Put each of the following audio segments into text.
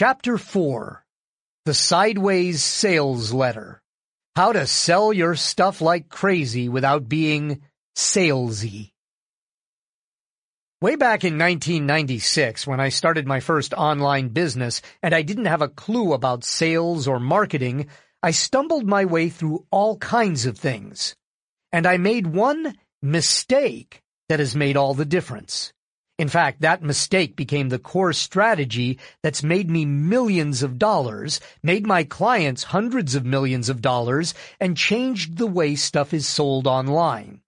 Chapter 4 The Sideways Sales Letter How to Sell Your Stuff Like Crazy Without Being Salesy. Way back in 1996, when I started my first online business and I didn't have a clue about sales or marketing, I stumbled my way through all kinds of things. And I made one mistake that has made all the difference. In fact, that mistake became the core strategy that's made me millions of dollars, made my clients hundreds of millions of dollars, and changed the way stuff is sold online.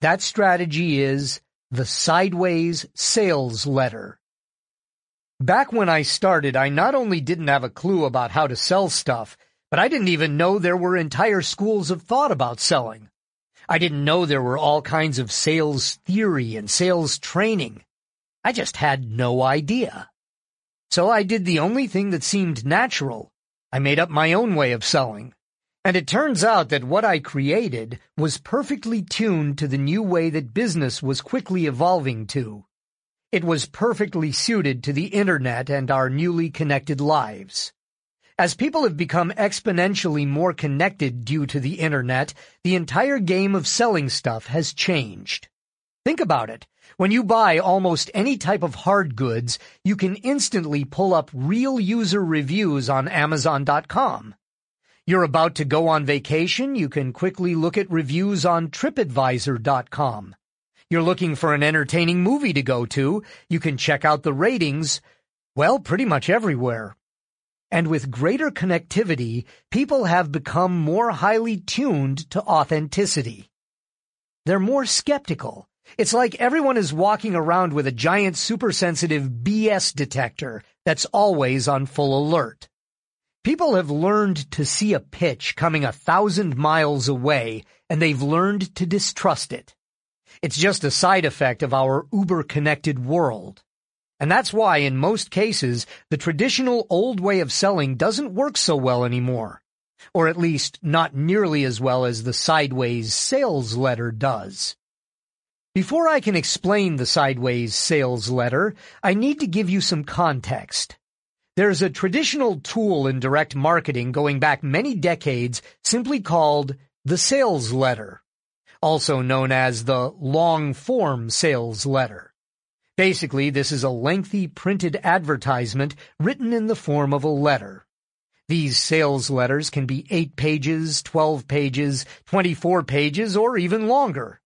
That strategy is the Sideways Sales Letter. Back when I started, I not only didn't have a clue about how to sell stuff, but I didn't even know there were entire schools of thought about selling. I didn't know there were all kinds of sales theory and sales training. I just had no idea. So I did the only thing that seemed natural. I made up my own way of selling. And it turns out that what I created was perfectly tuned to the new way that business was quickly evolving to. It was perfectly suited to the internet and our newly connected lives. As people have become exponentially more connected due to the internet, the entire game of selling stuff has changed. Think about it. When you buy almost any type of hard goods, you can instantly pull up real user reviews on Amazon.com. You're about to go on vacation, you can quickly look at reviews on TripAdvisor.com. You're looking for an entertaining movie to go to, you can check out the ratings, well, pretty much everywhere. And with greater connectivity, people have become more highly tuned to authenticity. They're more skeptical it's like everyone is walking around with a giant supersensitive BS detector that's always on full alert. People have learned to see a pitch coming a thousand miles away, and they've learned to distrust it. It's just a side effect of our uber-connected world. And that's why, in most cases, the traditional old way of selling doesn't work so well anymore. Or at least not nearly as well as the sideways sales letter does. Before I can explain the Sideways sales letter, I need to give you some context. There's a traditional tool in direct marketing going back many decades simply called the sales letter, also known as the long form sales letter. Basically, this is a lengthy printed advertisement written in the form of a letter. These sales letters can be 8 pages, 12 pages, 24 pages, or even longer.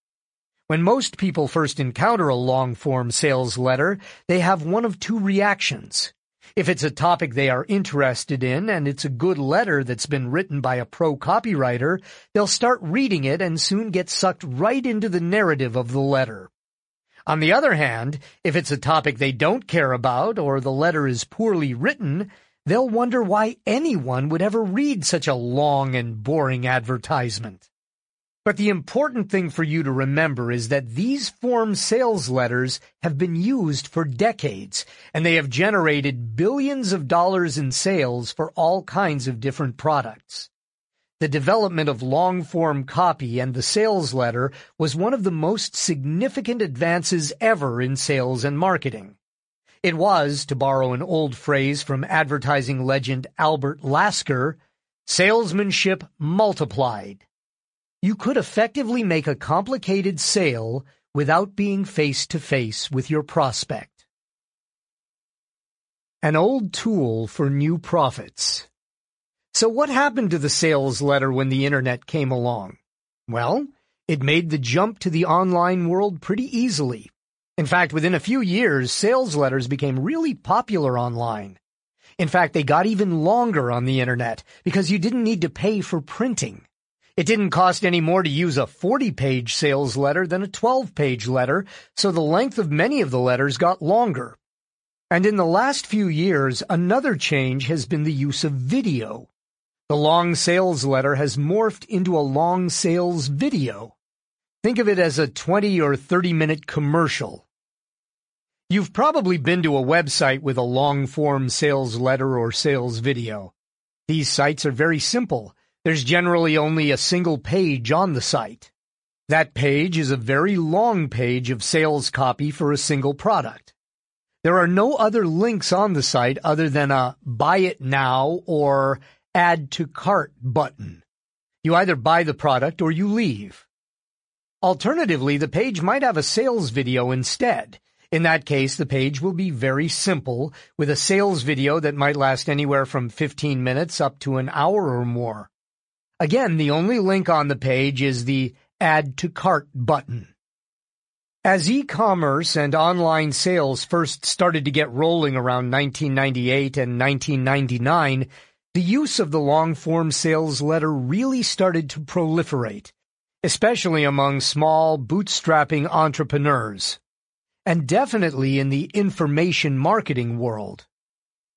When most people first encounter a long-form sales letter, they have one of two reactions. If it's a topic they are interested in and it's a good letter that's been written by a pro copywriter, they'll start reading it and soon get sucked right into the narrative of the letter. On the other hand, if it's a topic they don't care about or the letter is poorly written, they'll wonder why anyone would ever read such a long and boring advertisement. But the important thing for you to remember is that these form sales letters have been used for decades, and they have generated billions of dollars in sales for all kinds of different products. The development of long-form copy and the sales letter was one of the most significant advances ever in sales and marketing. It was, to borrow an old phrase from advertising legend Albert Lasker, salesmanship multiplied. You could effectively make a complicated sale without being face to face with your prospect. An old tool for new profits. So what happened to the sales letter when the internet came along? Well, it made the jump to the online world pretty easily. In fact, within a few years, sales letters became really popular online. In fact, they got even longer on the internet because you didn't need to pay for printing. It didn't cost any more to use a 40-page sales letter than a 12-page letter, so the length of many of the letters got longer. And in the last few years, another change has been the use of video. The long sales letter has morphed into a long sales video. Think of it as a 20 or 30 minute commercial. You've probably been to a website with a long form sales letter or sales video. These sites are very simple. There's generally only a single page on the site. That page is a very long page of sales copy for a single product. There are no other links on the site other than a buy it now or add to cart button. You either buy the product or you leave. Alternatively, the page might have a sales video instead. In that case, the page will be very simple, with a sales video that might last anywhere from 15 minutes up to an hour or more. Again, the only link on the page is the Add to Cart button. As e-commerce and online sales first started to get rolling around 1998 and 1999, the use of the long-form sales letter really started to proliferate, especially among small, bootstrapping entrepreneurs, and definitely in the information marketing world.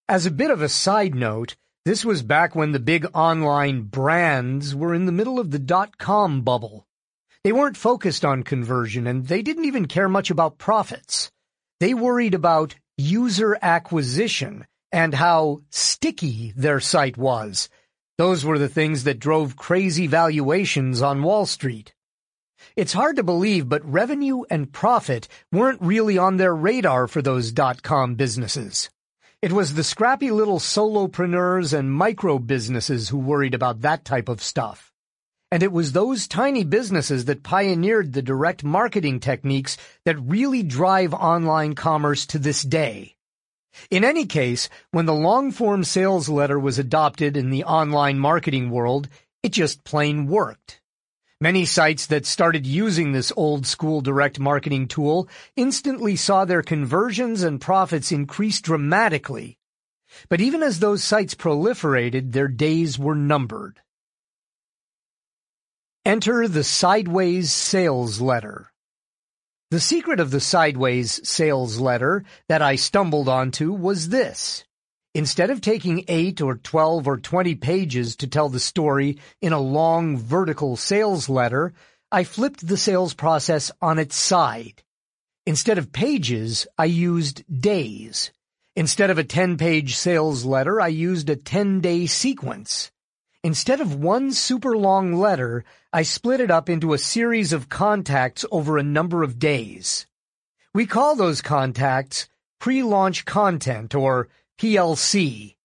As a bit of a side note, this was back when the big online brands were in the middle of the dot-com bubble. They weren't focused on conversion and they didn't even care much about profits. They worried about user acquisition and how sticky their site was. Those were the things that drove crazy valuations on Wall Street. It's hard to believe, but revenue and profit weren't really on their radar for those dot-com businesses. It was the scrappy little solopreneurs and micro businesses who worried about that type of stuff. And it was those tiny businesses that pioneered the direct marketing techniques that really drive online commerce to this day. In any case, when the long-form sales letter was adopted in the online marketing world, it just plain worked. Many sites that started using this old school direct marketing tool instantly saw their conversions and profits increase dramatically. But even as those sites proliferated, their days were numbered. Enter the Sideways Sales Letter. The secret of the Sideways Sales Letter that I stumbled onto was this. Instead of taking 8 or 12 or 20 pages to tell the story in a long vertical sales letter, I flipped the sales process on its side. Instead of pages, I used days. Instead of a 10-page sales letter, I used a 10-day sequence. Instead of one super long letter, I split it up into a series of contacts over a number of days. We call those contacts pre-launch content or PLC.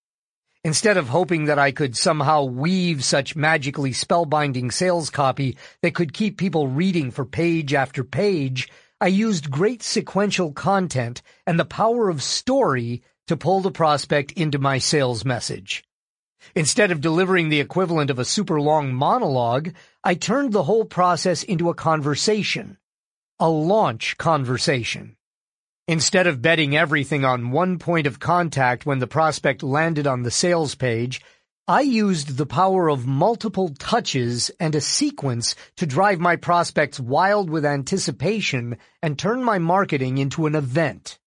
Instead of hoping that I could somehow weave such magically spellbinding sales copy that could keep people reading for page after page, I used great sequential content and the power of story to pull the prospect into my sales message. Instead of delivering the equivalent of a super long monologue, I turned the whole process into a conversation. A launch conversation. Instead of betting everything on one point of contact when the prospect landed on the sales page, I used the power of multiple touches and a sequence to drive my prospects wild with anticipation and turn my marketing into an event.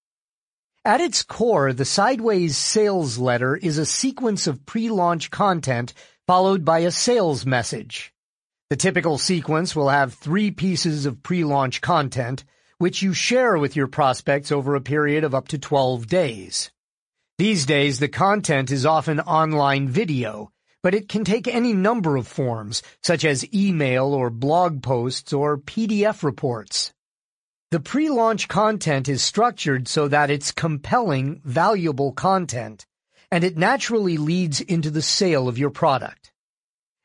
At its core, the Sideways sales letter is a sequence of pre-launch content followed by a sales message. The typical sequence will have three pieces of pre-launch content, which you share with your prospects over a period of up to 12 days. These days, the content is often online video, but it can take any number of forms, such as email or blog posts or PDF reports. The pre-launch content is structured so that it's compelling, valuable content, and it naturally leads into the sale of your product.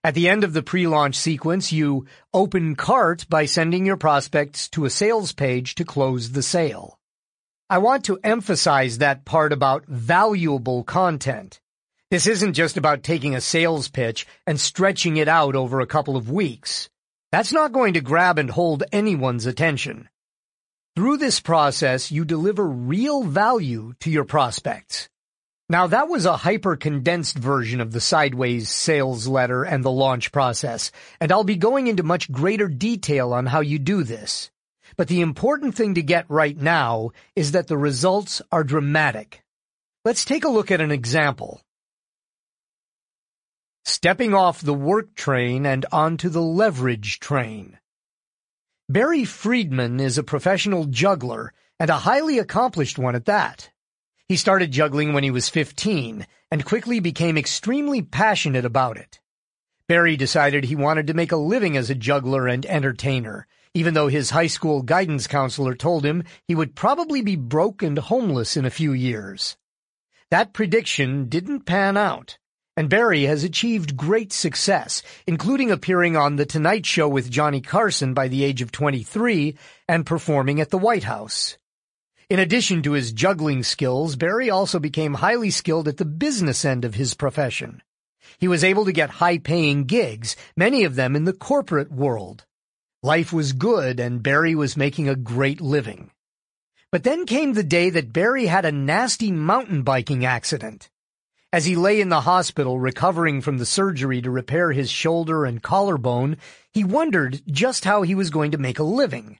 At the end of the pre-launch sequence, you open cart by sending your prospects to a sales page to close the sale. I want to emphasize that part about valuable content. This isn't just about taking a sales pitch and stretching it out over a couple of weeks. That's not going to grab and hold anyone's attention. Through this process, you deliver real value to your prospects. Now that was a hyper-condensed version of the Sideways sales letter and the launch process, and I'll be going into much greater detail on how you do this. But the important thing to get right now is that the results are dramatic. Let's take a look at an example. Stepping off the work train and onto the leverage train. Barry Friedman is a professional juggler, and a highly accomplished one at that. He started juggling when he was 15, and quickly became extremely passionate about it. Barry decided he wanted to make a living as a juggler and entertainer. Even though his high school guidance counselor told him he would probably be broke and homeless in a few years. That prediction didn't pan out, and Barry has achieved great success, including appearing on The Tonight Show with Johnny Carson by the age of 23 and performing at the White House. In addition to his juggling skills, Barry also became highly skilled at the business end of his profession. He was able to get high-paying gigs, many of them in the corporate world. Life was good and Barry was making a great living. But then came the day that Barry had a nasty mountain biking accident. As he lay in the hospital recovering from the surgery to repair his shoulder and collarbone, he wondered just how he was going to make a living.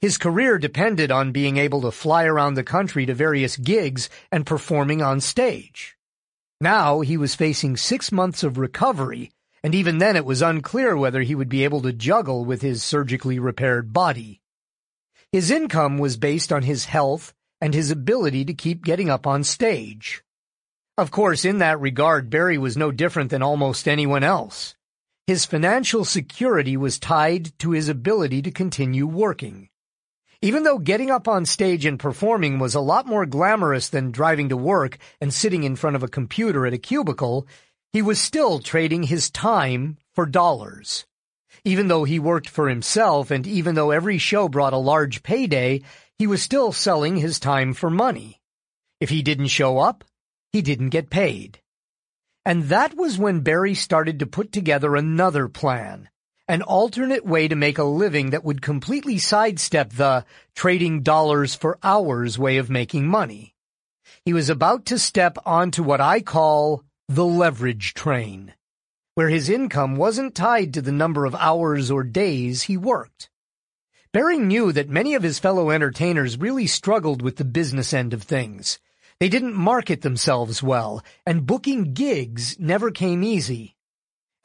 His career depended on being able to fly around the country to various gigs and performing on stage. Now he was facing six months of recovery, and even then it was unclear whether he would be able to juggle with his surgically repaired body. His income was based on his health and his ability to keep getting up on stage. Of course, in that regard, Barry was no different than almost anyone else. His financial security was tied to his ability to continue working. Even though getting up on stage and performing was a lot more glamorous than driving to work and sitting in front of a computer at a cubicle, he was still trading his time for dollars. Even though he worked for himself and even though every show brought a large payday, he was still selling his time for money. If he didn't show up, he didn't get paid. And that was when Barry started to put together another plan, an alternate way to make a living that would completely sidestep the trading dollars for hours way of making money. He was about to step onto what I call the leverage train, where his income wasn't tied to the number of hours or days he worked. Barry knew that many of his fellow entertainers really struggled with the business end of things, they didn't market themselves well, and booking gigs never came easy.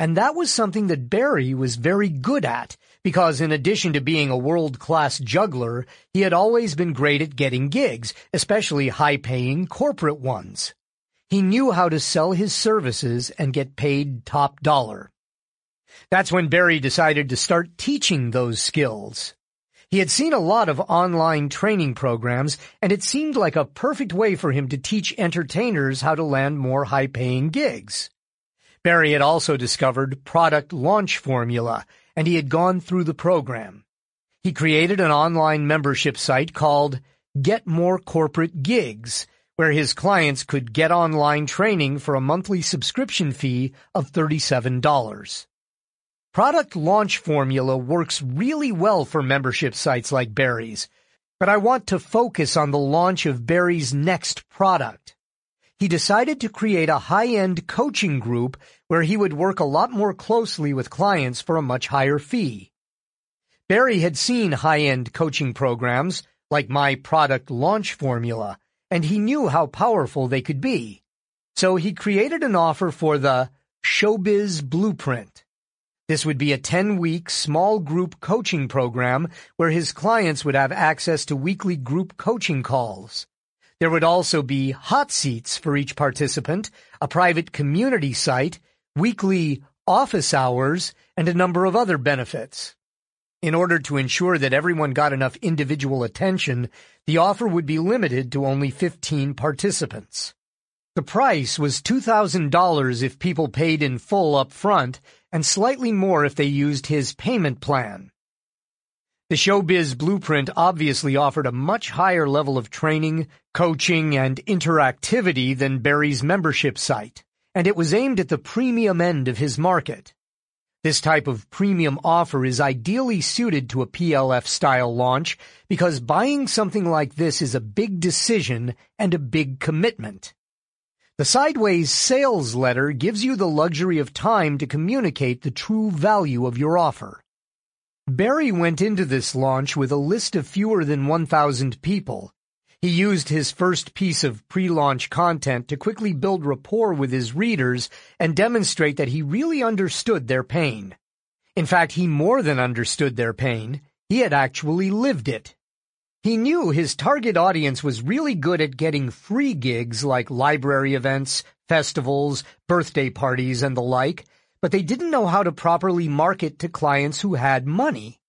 And that was something that Barry was very good at, because in addition to being a world-class juggler, he had always been great at getting gigs, especially high-paying corporate ones. He knew how to sell his services and get paid top dollar. That's when Barry decided to start teaching those skills. He had seen a lot of online training programs, and it seemed like a perfect way for him to teach entertainers how to land more high-paying gigs. Barry had also discovered Product Launch Formula, and he had gone through the program. He created an online membership site called Get More Corporate Gigs, where his clients could get online training for a monthly subscription fee of $37. Product launch formula works really well for membership sites like Barry's, but I want to focus on the launch of Barry's next product. He decided to create a high-end coaching group where he would work a lot more closely with clients for a much higher fee. Barry had seen high-end coaching programs like my product launch formula, and he knew how powerful they could be. So he created an offer for the Showbiz Blueprint. This would be a 10-week small group coaching program where his clients would have access to weekly group coaching calls. There would also be hot seats for each participant, a private community site, weekly office hours, and a number of other benefits. In order to ensure that everyone got enough individual attention, the offer would be limited to only 15 participants. The price was $2,000 if people paid in full up front and slightly more if they used his payment plan. The Showbiz Blueprint obviously offered a much higher level of training, coaching, and interactivity than Barry's membership site, and it was aimed at the premium end of his market. This type of premium offer is ideally suited to a PLF-style launch because buying something like this is a big decision and a big commitment. The Sideways sales letter gives you the luxury of time to communicate the true value of your offer. Barry went into this launch with a list of fewer than 1,000 people. He used his first piece of pre-launch content to quickly build rapport with his readers and demonstrate that he really understood their pain. In fact, he more than understood their pain. He had actually lived it. He knew his target audience was really good at getting free gigs like library events, festivals, birthday parties, and the like, but they didn't know how to properly market to clients who had money.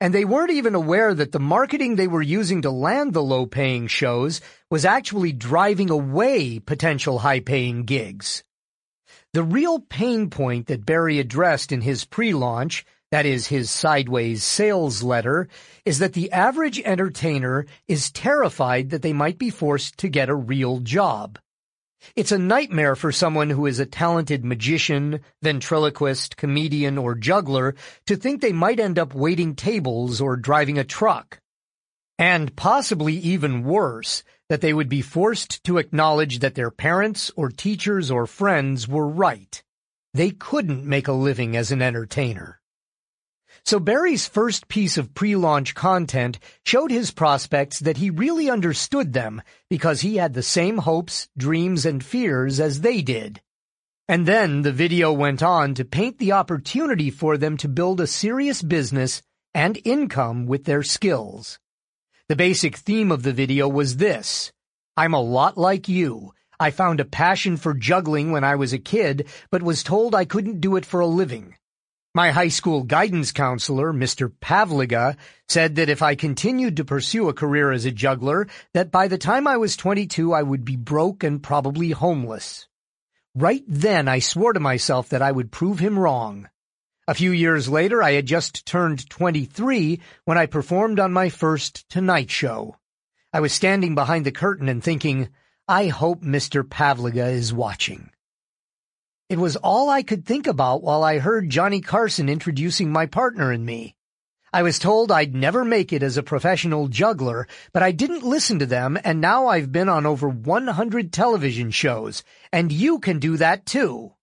And they weren't even aware that the marketing they were using to land the low-paying shows was actually driving away potential high-paying gigs. The real pain point that Barry addressed in his pre-launch, that is his sideways sales letter, is that the average entertainer is terrified that they might be forced to get a real job. It's a nightmare for someone who is a talented magician, ventriloquist, comedian, or juggler to think they might end up waiting tables or driving a truck. And possibly even worse, that they would be forced to acknowledge that their parents or teachers or friends were right. They couldn't make a living as an entertainer. So Barry's first piece of pre-launch content showed his prospects that he really understood them because he had the same hopes, dreams, and fears as they did. And then the video went on to paint the opportunity for them to build a serious business and income with their skills. The basic theme of the video was this. I'm a lot like you. I found a passion for juggling when I was a kid, but was told I couldn't do it for a living. My high school guidance counselor, Mr. Pavliga, said that if I continued to pursue a career as a juggler, that by the time I was 22 I would be broke and probably homeless. Right then I swore to myself that I would prove him wrong. A few years later I had just turned 23 when I performed on my first Tonight Show. I was standing behind the curtain and thinking, I hope Mr. Pavliga is watching. It was all I could think about while I heard Johnny Carson introducing my partner and me. I was told I'd never make it as a professional juggler, but I didn't listen to them, and now I've been on over 100 television shows, and you can do that too.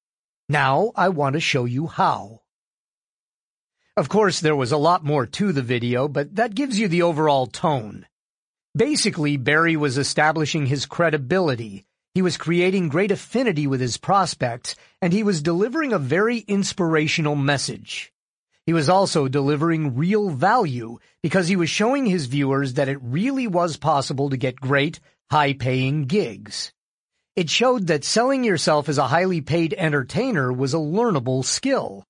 Now I want to show you how. Of course, there was a lot more to the video, but that gives you the overall tone. Basically, Barry was establishing his credibility, he was creating great affinity with his prospects, and he was delivering a very inspirational message. He was also delivering real value because he was showing his viewers that it really was possible to get great, high-paying gigs. It showed that selling yourself as a highly paid entertainer was a learnable skill.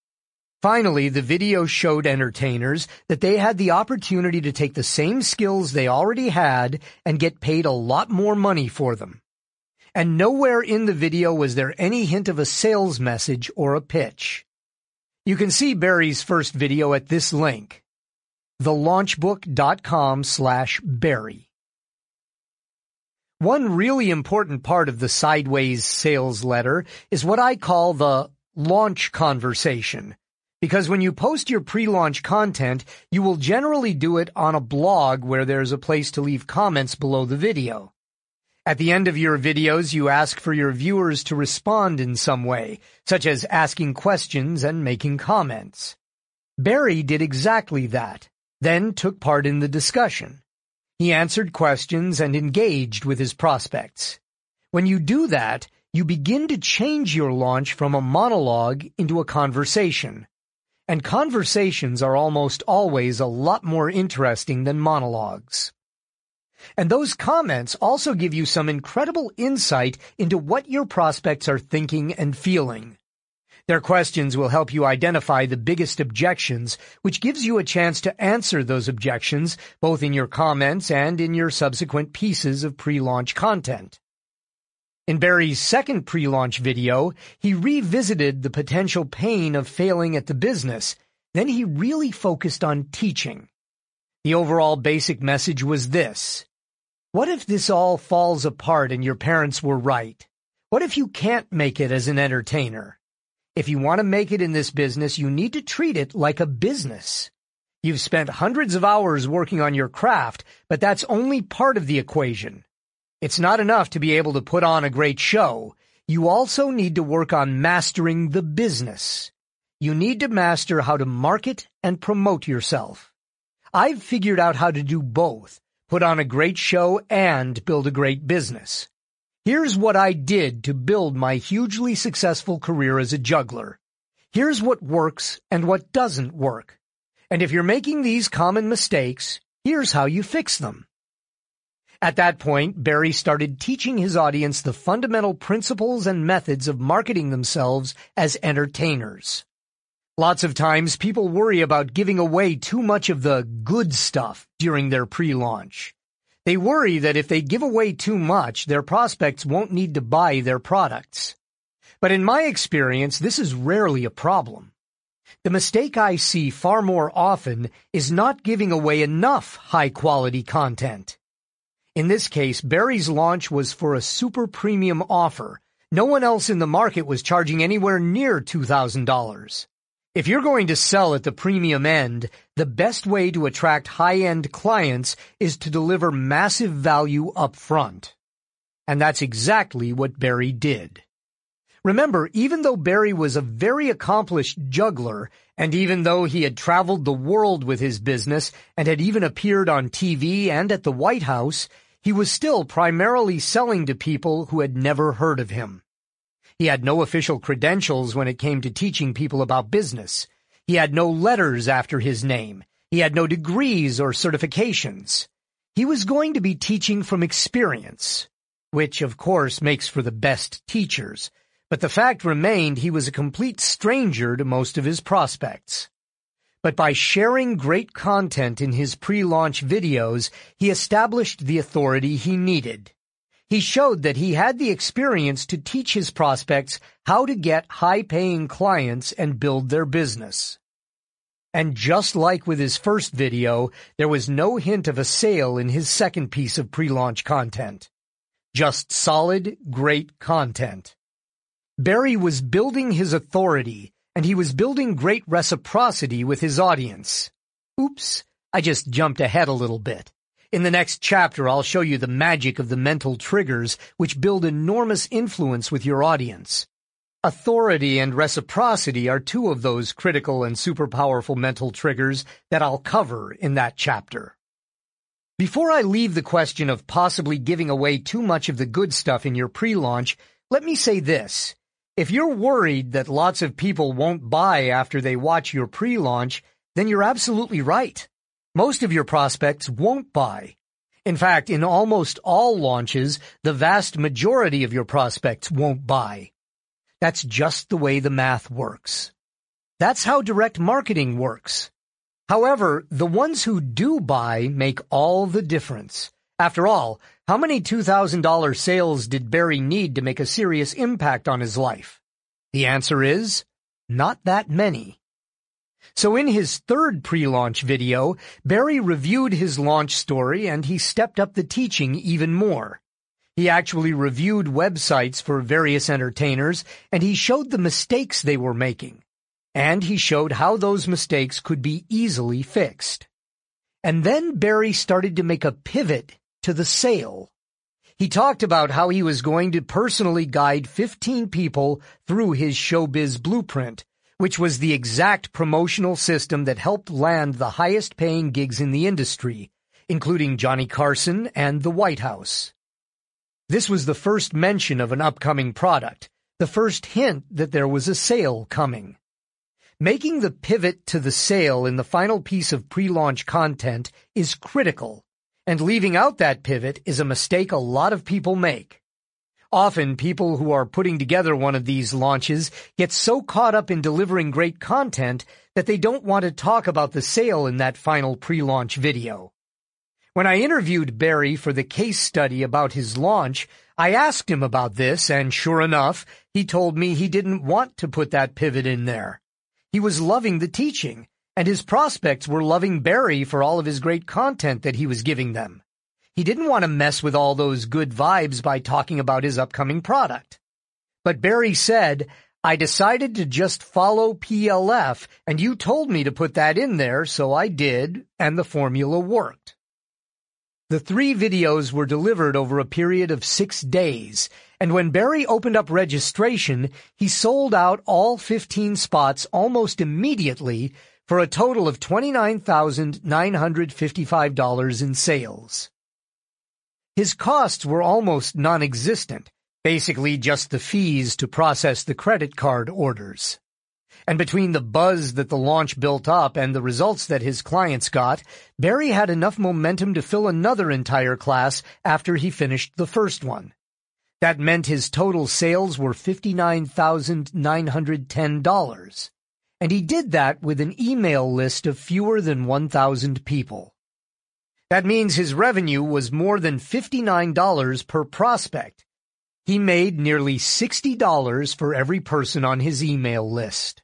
Finally, the video showed entertainers that they had the opportunity to take the same skills they already had and get paid a lot more money for them and nowhere in the video was there any hint of a sales message or a pitch. You can see Barry's first video at this link, thelaunchbook.com slash Barry. One really important part of the Sideways sales letter is what I call the launch conversation. Because when you post your pre-launch content, you will generally do it on a blog where there's a place to leave comments below the video. At the end of your videos, you ask for your viewers to respond in some way, such as asking questions and making comments. Barry did exactly that, then took part in the discussion. He answered questions and engaged with his prospects. When you do that, you begin to change your launch from a monologue into a conversation. And conversations are almost always a lot more interesting than monologues. And those comments also give you some incredible insight into what your prospects are thinking and feeling. Their questions will help you identify the biggest objections, which gives you a chance to answer those objections both in your comments and in your subsequent pieces of pre-launch content. In Barry's second pre-launch video, he revisited the potential pain of failing at the business. Then he really focused on teaching. The overall basic message was this. What if this all falls apart and your parents were right? What if you can't make it as an entertainer? If you want to make it in this business, you need to treat it like a business. You've spent hundreds of hours working on your craft, but that's only part of the equation. It's not enough to be able to put on a great show. You also need to work on mastering the business. You need to master how to market and promote yourself. I've figured out how to do both, put on a great show, and build a great business. Here's what I did to build my hugely successful career as a juggler. Here's what works and what doesn't work. And if you're making these common mistakes, here's how you fix them. At that point, Barry started teaching his audience the fundamental principles and methods of marketing themselves as entertainers. Lots of times people worry about giving away too much of the good stuff during their pre-launch. They worry that if they give away too much, their prospects won't need to buy their products. But in my experience, this is rarely a problem. The mistake I see far more often is not giving away enough high-quality content. In this case, Barry's launch was for a super premium offer. No one else in the market was charging anywhere near $2,000. If you're going to sell at the premium end, the best way to attract high-end clients is to deliver massive value up front. And that's exactly what Barry did. Remember, even though Barry was a very accomplished juggler, and even though he had traveled the world with his business and had even appeared on TV and at the White House, he was still primarily selling to people who had never heard of him. He had no official credentials when it came to teaching people about business. He had no letters after his name. He had no degrees or certifications. He was going to be teaching from experience, which of course makes for the best teachers, but the fact remained he was a complete stranger to most of his prospects. But by sharing great content in his pre-launch videos, he established the authority he needed. He showed that he had the experience to teach his prospects how to get high-paying clients and build their business. And just like with his first video, there was no hint of a sale in his second piece of pre-launch content. Just solid, great content. Barry was building his authority, and he was building great reciprocity with his audience. Oops, I just jumped ahead a little bit. In the next chapter, I'll show you the magic of the mental triggers which build enormous influence with your audience. Authority and reciprocity are two of those critical and super powerful mental triggers that I'll cover in that chapter. Before I leave the question of possibly giving away too much of the good stuff in your pre-launch, let me say this. If you're worried that lots of people won't buy after they watch your pre-launch, then you're absolutely right. Most of your prospects won't buy. In fact, in almost all launches, the vast majority of your prospects won't buy. That's just the way the math works. That's how direct marketing works. However, the ones who do buy make all the difference. After all, how many $2,000 sales did Barry need to make a serious impact on his life? The answer is, not that many. So in his third pre-launch video, Barry reviewed his launch story and he stepped up the teaching even more. He actually reviewed websites for various entertainers and he showed the mistakes they were making. And he showed how those mistakes could be easily fixed. And then Barry started to make a pivot to the sale. He talked about how he was going to personally guide 15 people through his showbiz blueprint which was the exact promotional system that helped land the highest paying gigs in the industry, including Johnny Carson and the White House. This was the first mention of an upcoming product, the first hint that there was a sale coming. Making the pivot to the sale in the final piece of pre-launch content is critical, and leaving out that pivot is a mistake a lot of people make. Often people who are putting together one of these launches get so caught up in delivering great content that they don't want to talk about the sale in that final pre-launch video. When I interviewed Barry for the case study about his launch, I asked him about this and sure enough, he told me he didn't want to put that pivot in there. He was loving the teaching and his prospects were loving Barry for all of his great content that he was giving them. He didn't want to mess with all those good vibes by talking about his upcoming product. But Barry said, I decided to just follow PLF, and you told me to put that in there, so I did, and the formula worked. The three videos were delivered over a period of six days, and when Barry opened up registration, he sold out all 15 spots almost immediately for a total of $29,955 in sales. His costs were almost non-existent, basically just the fees to process the credit card orders. And between the buzz that the launch built up and the results that his clients got, Barry had enough momentum to fill another entire class after he finished the first one. That meant his total sales were $59,910. and he did that with an email list of fewer than 1,000 people. That means his revenue was more than $59 per prospect. He made nearly $60 for every person on his email list.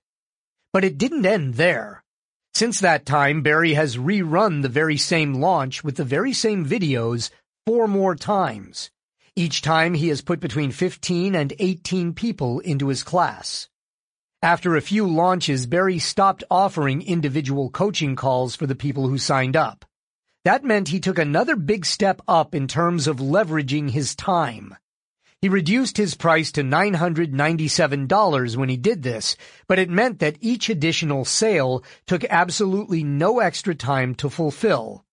But it didn't end there. Since that time, Barry has rerun the very same launch with the very same videos four more times. Each time he has put between 15 and 18 people into his class. After a few launches, Barry stopped offering individual coaching calls for the people who signed up. That meant he took another big step up in terms of leveraging his time. He reduced his price to $997 when he did this, but it meant that each additional sale took absolutely no extra time to fulfill.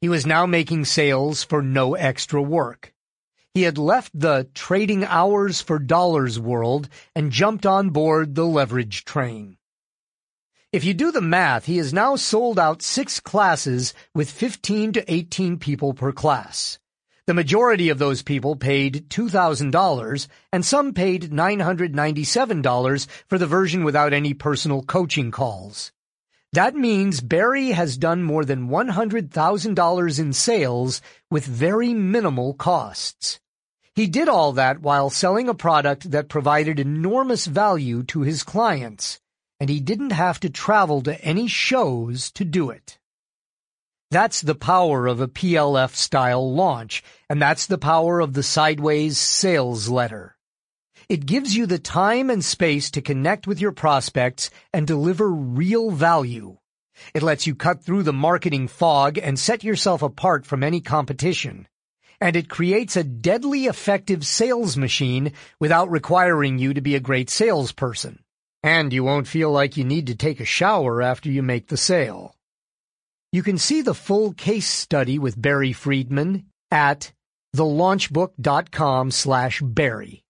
He was now making sales for no extra work. He had left the trading hours for dollars world and jumped on board the leverage train. If you do the math, he has now sold out six classes with 15 to 18 people per class. The majority of those people paid $2,000 and some paid $997 for the version without any personal coaching calls. That means Barry has done more than $100,000 in sales with very minimal costs. He did all that while selling a product that provided enormous value to his clients, and he didn't have to travel to any shows to do it. That's the power of a PLF style launch, and that's the power of the Sideways sales letter. It gives you the time and space to connect with your prospects and deliver real value. It lets you cut through the marketing fog and set yourself apart from any competition. And it creates a deadly effective sales machine without requiring you to be a great salesperson. And you won't feel like you need to take a shower after you make the sale. You can see the full case study with Barry Friedman at thelaunchbook.com slash Barry.